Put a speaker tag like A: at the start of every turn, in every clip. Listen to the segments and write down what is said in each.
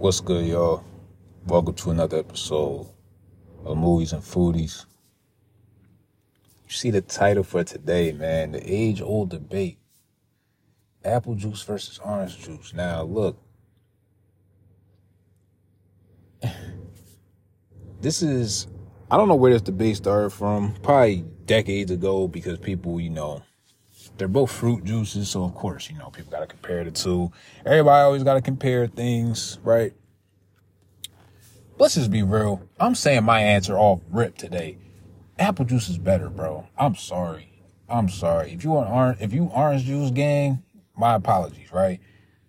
A: What's good, y'all? Welcome to another episode of Movies and Foodies. You see the title for today, man. The age old debate apple juice versus orange juice. Now, look, this is, I don't know where this debate started from, probably decades ago because people, you know, they're both fruit juices, so of course, you know, people got to compare the two. Everybody always got to compare things, right? Let's just be real. I'm saying my answer off rip today. Apple juice is better, bro. I'm sorry. I'm sorry. If you want orange, if you orange juice gang, my apologies, right?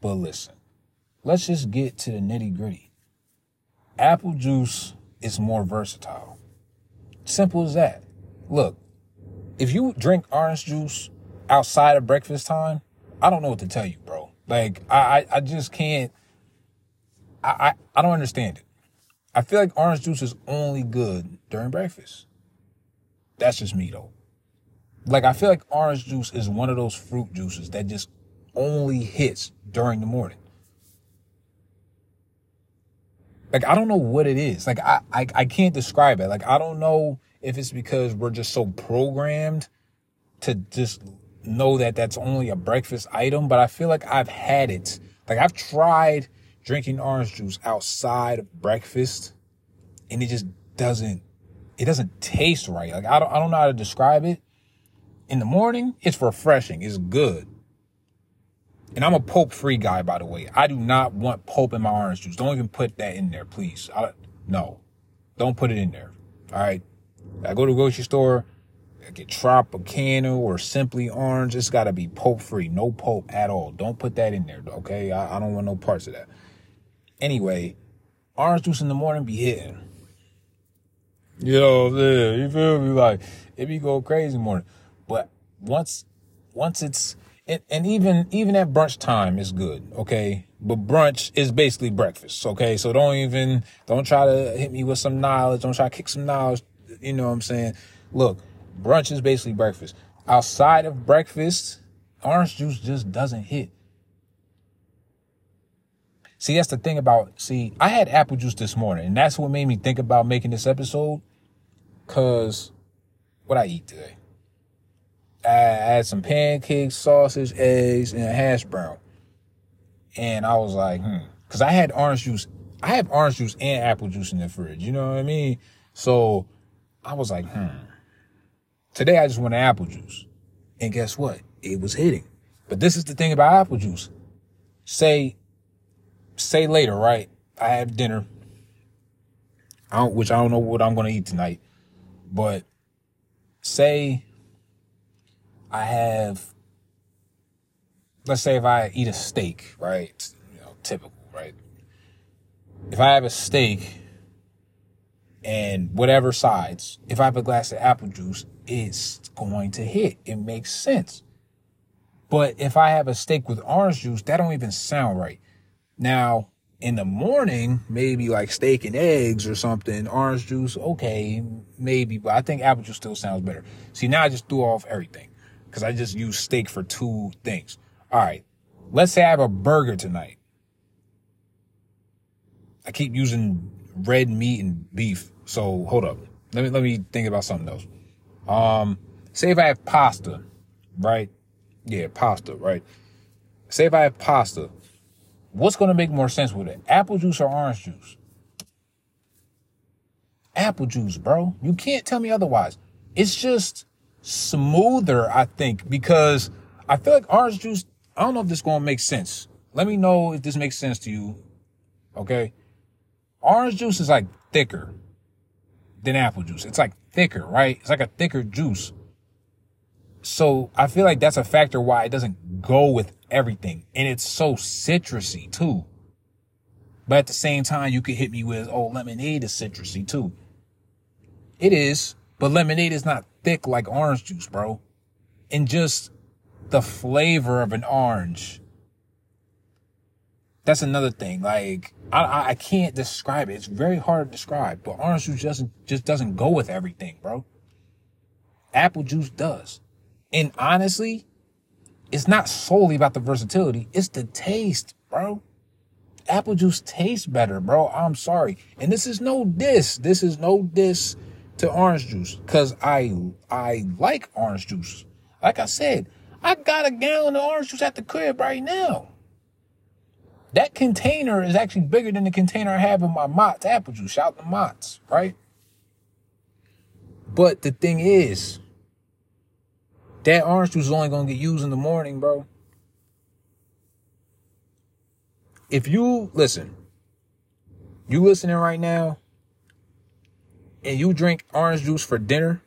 A: But listen, let's just get to the nitty gritty. Apple juice is more versatile. Simple as that. Look, if you drink orange juice outside of breakfast time, I don't know what to tell you, bro. Like I, I, just can't. I, I, I don't understand it. I feel like orange juice is only good during breakfast. That's just me though. Like I feel like orange juice is one of those fruit juices that just only hits during the morning. Like I don't know what it is. Like I, I I can't describe it. Like I don't know if it's because we're just so programmed to just know that that's only a breakfast item, but I feel like I've had it. Like I've tried drinking orange juice outside of breakfast and it just doesn't it doesn't taste right. Like I don't I don't know how to describe it. In the morning, it's refreshing. It's good. And I'm a pulp free guy, by the way. I do not want pulp in my orange juice. Don't even put that in there, please. I, no, don't put it in there. All right. I go to the grocery store, I get Tropicana or Simply Orange. It's got to be pulp free, no pulp at all. Don't put that in there, okay? I, I don't want no parts of that. Anyway, orange juice in the morning be hitting. You know what I'm saying? You feel me? Like, it be go crazy morning. But once, once it's, and, and even, even at brunch time is good. Okay. But brunch is basically breakfast. Okay. So don't even, don't try to hit me with some knowledge. Don't try to kick some knowledge. You know what I'm saying? Look, brunch is basically breakfast. Outside of breakfast, orange juice just doesn't hit. See, that's the thing about, see, I had apple juice this morning, and that's what made me think about making this episode. Cause what I eat today? I had some pancakes, sausage, eggs, and a hash brown. And I was like, hmm. Cause I had orange juice. I have orange juice and apple juice in the fridge. You know what I mean? So I was like, hmm. Today I just wanted apple juice. And guess what? It was hitting. But this is the thing about apple juice. Say, say later, right? I have dinner. I which I don't know what I'm going to eat tonight. But say I have, let's say if I eat a steak, right? You know, typical, right? If I have a steak and whatever sides, if I have a glass of apple juice, it's going to hit. It makes sense. But if I have a steak with orange juice, that don't even sound right. Now, in the morning, maybe like steak and eggs or something, orange juice, okay, maybe, but I think apple juice still sounds better. See, now I just threw off everything because I just used steak for two things. All right, let's say I have a burger tonight. I keep using red meat and beef, so hold up. Let me let me think about something else. Um, say if I have pasta, right? Yeah, pasta, right? Say if I have pasta, what's going to make more sense with it? Apple juice or orange juice? Apple juice, bro. You can't tell me otherwise. It's just smoother, I think, because I feel like orange juice, I don't know if this going to make sense. Let me know if this makes sense to you. Okay. Orange juice is like thicker than apple juice. It's like thicker, right? It's like a thicker juice. So I feel like that's a factor why it doesn't go with everything. And it's so citrusy too. But at the same time, you could hit me with, oh, lemonade is citrusy too. It is, but lemonade is not thick like orange juice, bro. And just the flavor of an orange. That's another thing. Like, I, I can't describe it. It's very hard to describe, but orange juice just, just doesn't go with everything, bro. Apple juice does. And honestly, it's not solely about the versatility. It's the taste, bro. apple juice tastes better, bro. I'm sorry. And this is no diss. This is no diss to orange juice cuz I I like orange juice. Like I said, I got a gallon of orange juice at the crib right now. That container is actually bigger than the container I have in my Mott's apple juice. Shout to Mott's, right? But the thing is, that orange juice is only gonna get used in the morning, bro. If you listen, you listening right now, and you drink orange juice for dinner,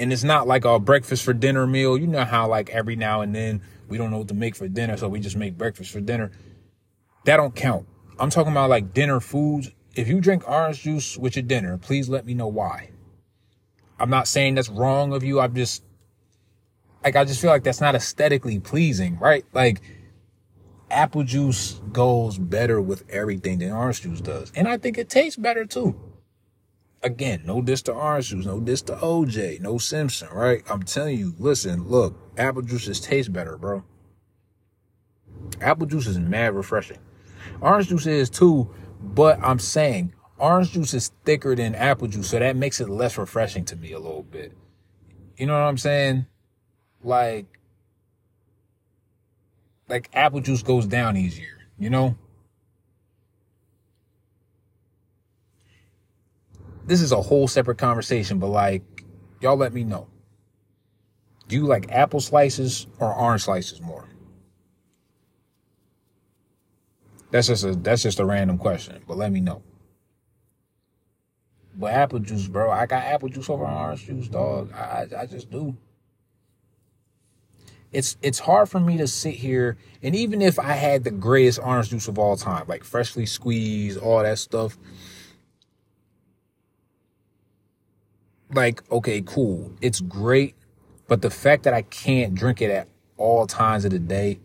A: and it's not like a breakfast for dinner meal. You know how like every now and then we don't know what to make for dinner, so we just make breakfast for dinner. That don't count. I'm talking about like dinner foods. If you drink orange juice with your dinner, please let me know why. I'm not saying that's wrong of you. I'm just like I just feel like that's not aesthetically pleasing, right? Like apple juice goes better with everything than orange juice does. And I think it tastes better too. Again, no diss to orange juice, no diss to OJ, no Simpson, right? I'm telling you, listen, look, apple juice just tastes better, bro. Apple juice is mad refreshing. Orange juice is too, but I'm saying orange juice is thicker than apple juice, so that makes it less refreshing to me a little bit. You know what I'm saying? Like, like apple juice goes down easier, you know? This is a whole separate conversation, but like, y'all let me know. Do you like apple slices or orange slices more? That's just a that's just a random question, but let me know. But apple juice, bro, I got apple juice over orange juice, dog. I I just do. It's it's hard for me to sit here and even if I had the greatest orange juice of all time, like freshly squeezed, all that stuff, like, okay, cool. It's great. But the fact that I can't drink it at all times of the day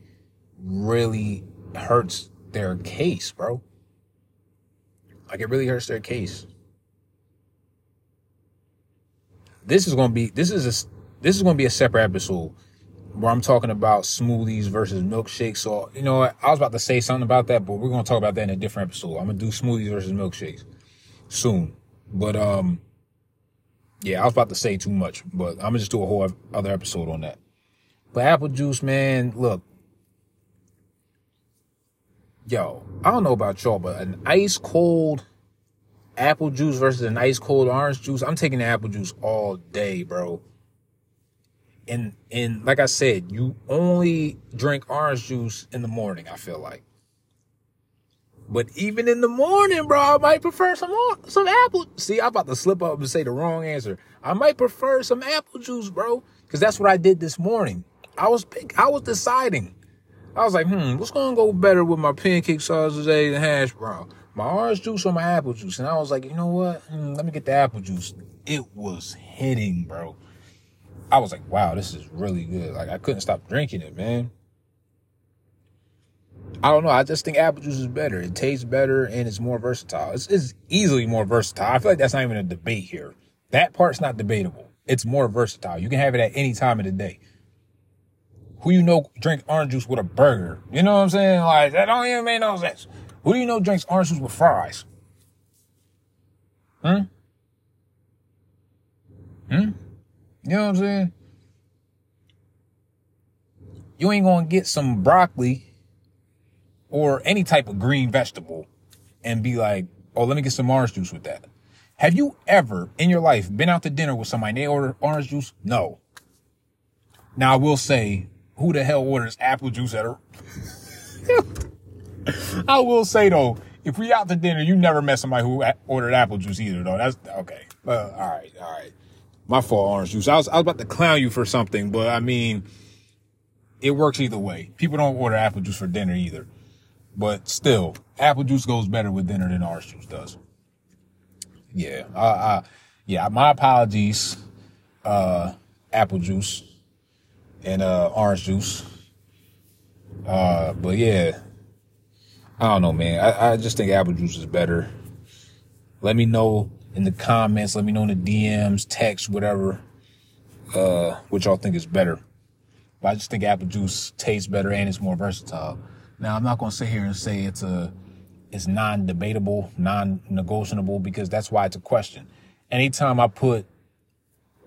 A: really hurts their case, bro. Like it really hurts their case. This is to be this is a this is to be a separate episode where I'm talking about smoothies versus milkshakes. So, you know? I was about to say something about that, but we're to talk about that in a different episode. I'm to do smoothies versus milkshakes soon. But um yeah, I was about to say too much, but I'm gonna just do a whole other episode on that. But apple juice, man, look. Yo, I don't know about y'all, but an ice cold apple juice versus an ice cold orange juice, I'm taking the apple juice all day, bro. And and like I said, you only drink orange juice in the morning, I feel like. But even in the morning, bro, I might prefer some some apple. See, I'm about to slip up and say the wrong answer. I might prefer some apple juice, bro, because that's what I did this morning. I was pick, I was deciding. I was like, hmm, what's gonna go better with my pancake sausage, and hash brown? My orange juice or my apple juice? And I was like, you know what? Hmm, let me get the apple juice. It was hitting, bro. I was like, wow, this is really good. Like I couldn't stop drinking it, man. I don't know. I just think apple juice is better. It tastes better and it's more versatile. It's, it's easily more versatile. I feel like that's not even a debate here. That part's not debatable. It's more versatile. You can have it at any time of the day. Who you know drink orange juice with a burger? You know what I'm saying? Like that don't even make no sense. Who do you know drinks orange juice with fries? Hmm? Hmm? You know what I'm saying? You ain't gonna get some broccoli or any type of green vegetable and be like, oh, let me get some orange juice with that. Have you ever in your life been out to dinner with somebody and they order orange juice? No. Now I will say, who the hell orders apple juice at a I will say though, if we out to dinner, you never met somebody who ordered apple juice either though. That's okay. Uh, all right, all right. My fault, orange juice. I was I was about to clown you for something, but I mean, it works either way. People don't order apple juice for dinner either. But still, apple juice goes better with dinner than orange juice does. Yeah, uh, uh, yeah. My apologies, uh, apple juice and uh, orange juice. Uh, but yeah, I don't know, man. I, I just think apple juice is better. Let me know in the comments. Let me know in the DMs, text, whatever, uh, what y'all think is better. But I just think apple juice tastes better and it's more versatile. Now, I'm not going to sit here and say it's a it's non-debatable, non-negotiable because that's why it's a question. Anytime I put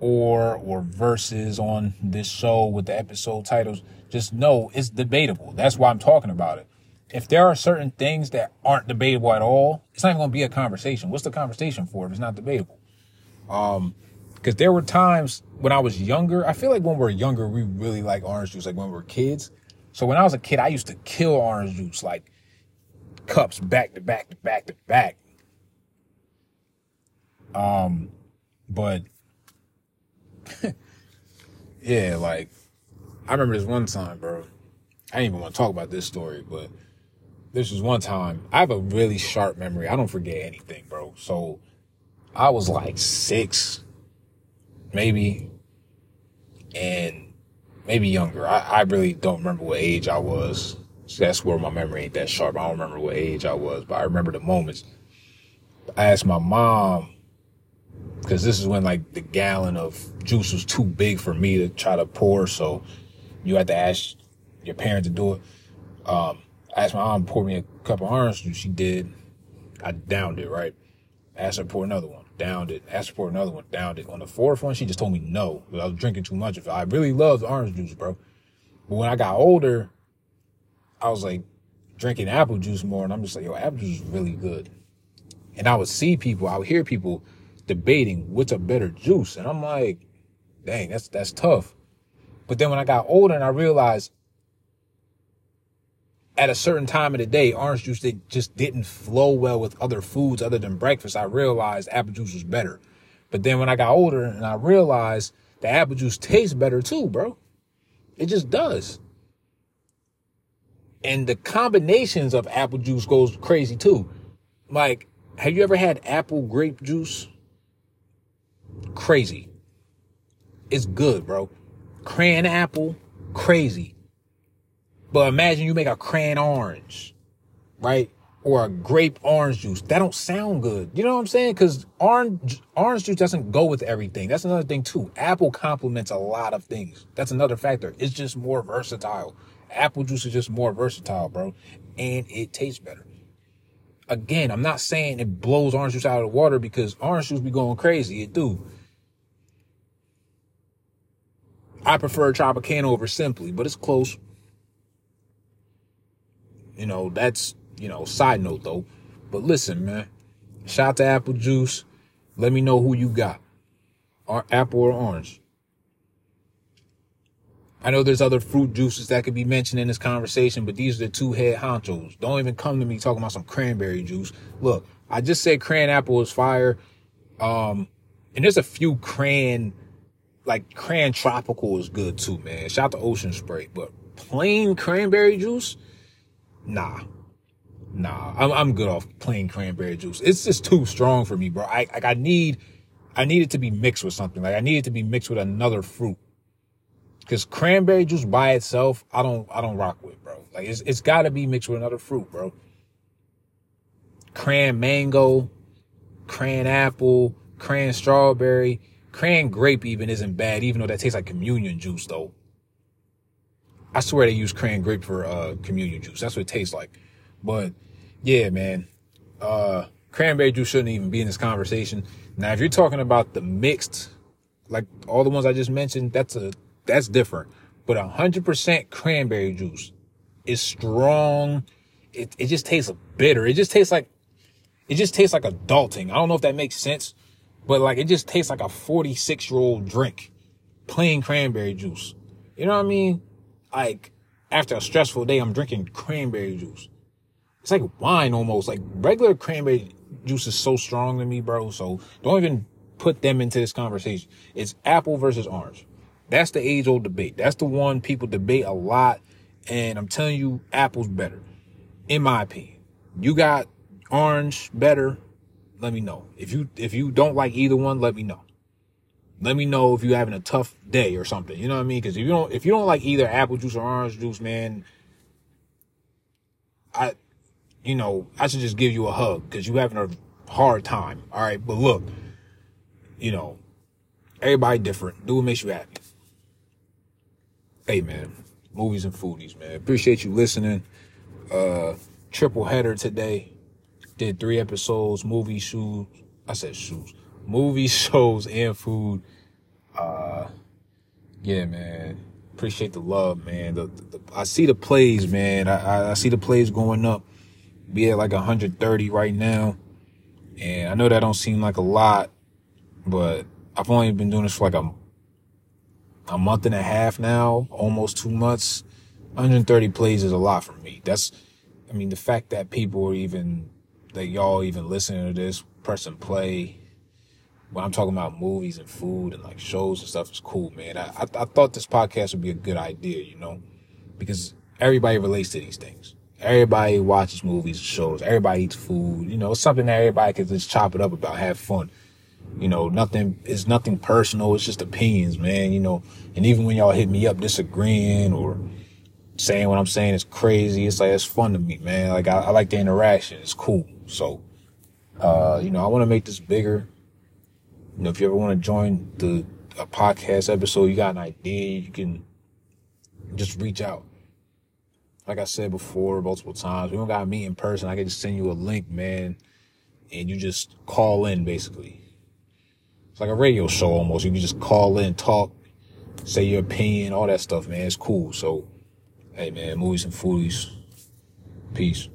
A: or or verses on this show with the episode titles, just know it's debatable. That's why I'm talking about it. If there are certain things that aren't debatable at all, it's not even going to be a conversation. What's the conversation for if it's not debatable? Um, because there were times when I was younger. I feel like when we're younger, we really like orange juice. Like when we were kids. So when I was a kid, I used to kill orange juice like cups back to back to back to back. Um, but yeah, like I remember this one time, bro. I didn't even want to talk about this story, but this was one time. I have a really sharp memory. I don't forget anything, bro. So I was like six, maybe, and maybe younger. I, I really don't remember what age I was. So that's where my memory ain't that sharp. I don't remember what age I was, but I remember the moments. I asked my mom, because this is when like the gallon of juice was too big for me to try to pour. So you had to ask your parents to do it. Um, I asked my mom to pour me a cup of orange juice. She did. I downed it, right? Asked her to pour another one, downed it. Asked for another one, downed it. On the fourth one, she just told me no. I was drinking too much of it. I really loved orange juice, bro. But when I got older, I was like drinking apple juice more, and I'm just like, yo, apple juice is really good. And I would see people, I would hear people debating what's a better juice, and I'm like, dang, that's that's tough. But then when I got older and I realized at a certain time of the day, orange juice just didn't flow well with other foods other than breakfast. I realized apple juice was better. But then when I got older and I realized the apple juice tastes better too, bro. It just does. And the combinations of apple juice goes crazy too. Like, have you ever had apple grape juice? Crazy. It's good, bro. Cran apple, crazy. But imagine you make a cran orange, right? Or a grape orange juice. That don't sound good. You know what I'm saying? Because orange orange juice doesn't go with everything. That's another thing too. Apple complements a lot of things. That's another factor. It's just more versatile. Apple juice is just more versatile, bro. And it tastes better. Again, I'm not saying it blows orange juice out of the water because orange juice be going crazy. It do. I prefer Tropicana over Simply, but it's close. You know, that's, you know, side note though. But listen, man. Shout to Apple Juice. Let me know who you got. Or apple or orange. I know there's other fruit juices that could be mentioned in this conversation, but these are the two head honchos. Don't even come to me talking about some cranberry juice. Look, I just said cran apple is fire. Um, and there's a few cran, like cran tropical is good too, man. Shout out to Ocean Spray, but plain cranberry juice, nah, nah. I'm, I'm good off plain cranberry juice. It's just too strong for me, bro. I like I need, I need it to be mixed with something. Like I need it to be mixed with another fruit. Cause cranberry juice by itself, I don't, I don't rock with, bro. Like it's, it's gotta be mixed with another fruit, bro. Cran mango, cran apple, cran strawberry, cran grape even isn't bad, even though that tastes like communion juice though. I swear they use cran grape for, uh, communion juice. That's what it tastes like. But yeah, man, uh, cranberry juice shouldn't even be in this conversation. Now, if you're talking about the mixed, like all the ones I just mentioned, that's a, that's different. But a hundred percent cranberry juice is strong. It, it just tastes bitter. It just tastes like, it just tastes like adulting. I don't know if that makes sense, but like, it just tastes like a 46 year old drink, plain cranberry juice. You know what I mean? Like after a stressful day, I'm drinking cranberry juice. It's like wine almost. Like regular cranberry juice is so strong to me, bro. So don't even put them into this conversation. It's apple versus orange. That's the age old debate. That's the one people debate a lot. And I'm telling you, Apple's better, in my opinion. You got orange better. Let me know. If you, if you don't like either one, let me know. Let me know if you're having a tough day or something. You know what I mean? Cause if you don't, if you don't like either apple juice or orange juice, man, I, you know, I should just give you a hug cause you're having a hard time. All right. But look, you know, everybody different. Do what makes you happy hey man, movies and foodies, man. Appreciate you listening. uh triple header today. Did three episodes, movie shoes. I said shoes, movie shows and food. Uh, yeah, man. Appreciate the love, man. The, the, the I see the plays, man. I, I, I see the plays going up. Be at like 130 right now, and I know that don't seem like a lot, but I've only been doing this for like a a month and a half now, almost two months. 130 plays is a lot for me. That's, I mean, the fact that people are even, that y'all even listening to this, pressing play, when I'm talking about movies and food and like shows and stuff it's cool, man. I, I, I thought this podcast would be a good idea, you know, because everybody relates to these things. Everybody watches movies and shows. Everybody eats food. You know, it's something that everybody can just chop it up about, have fun. You know, nothing, it's nothing personal. It's just opinions, man. You know, and even when y'all hit me up disagreeing or saying what I'm saying is crazy, it's like, it's fun to me, man. Like, I, I like the interaction. It's cool. So, uh, you know, I want to make this bigger. You know, if you ever want to join the a podcast episode, you got an idea, you can just reach out. Like I said before, multiple times, we don't got to meet in person. I can just send you a link, man, and you just call in basically. It's like a radio show almost. You can just call in, talk, say your opinion, all that stuff, man. It's cool. So, hey, man, movies and foodies. Peace.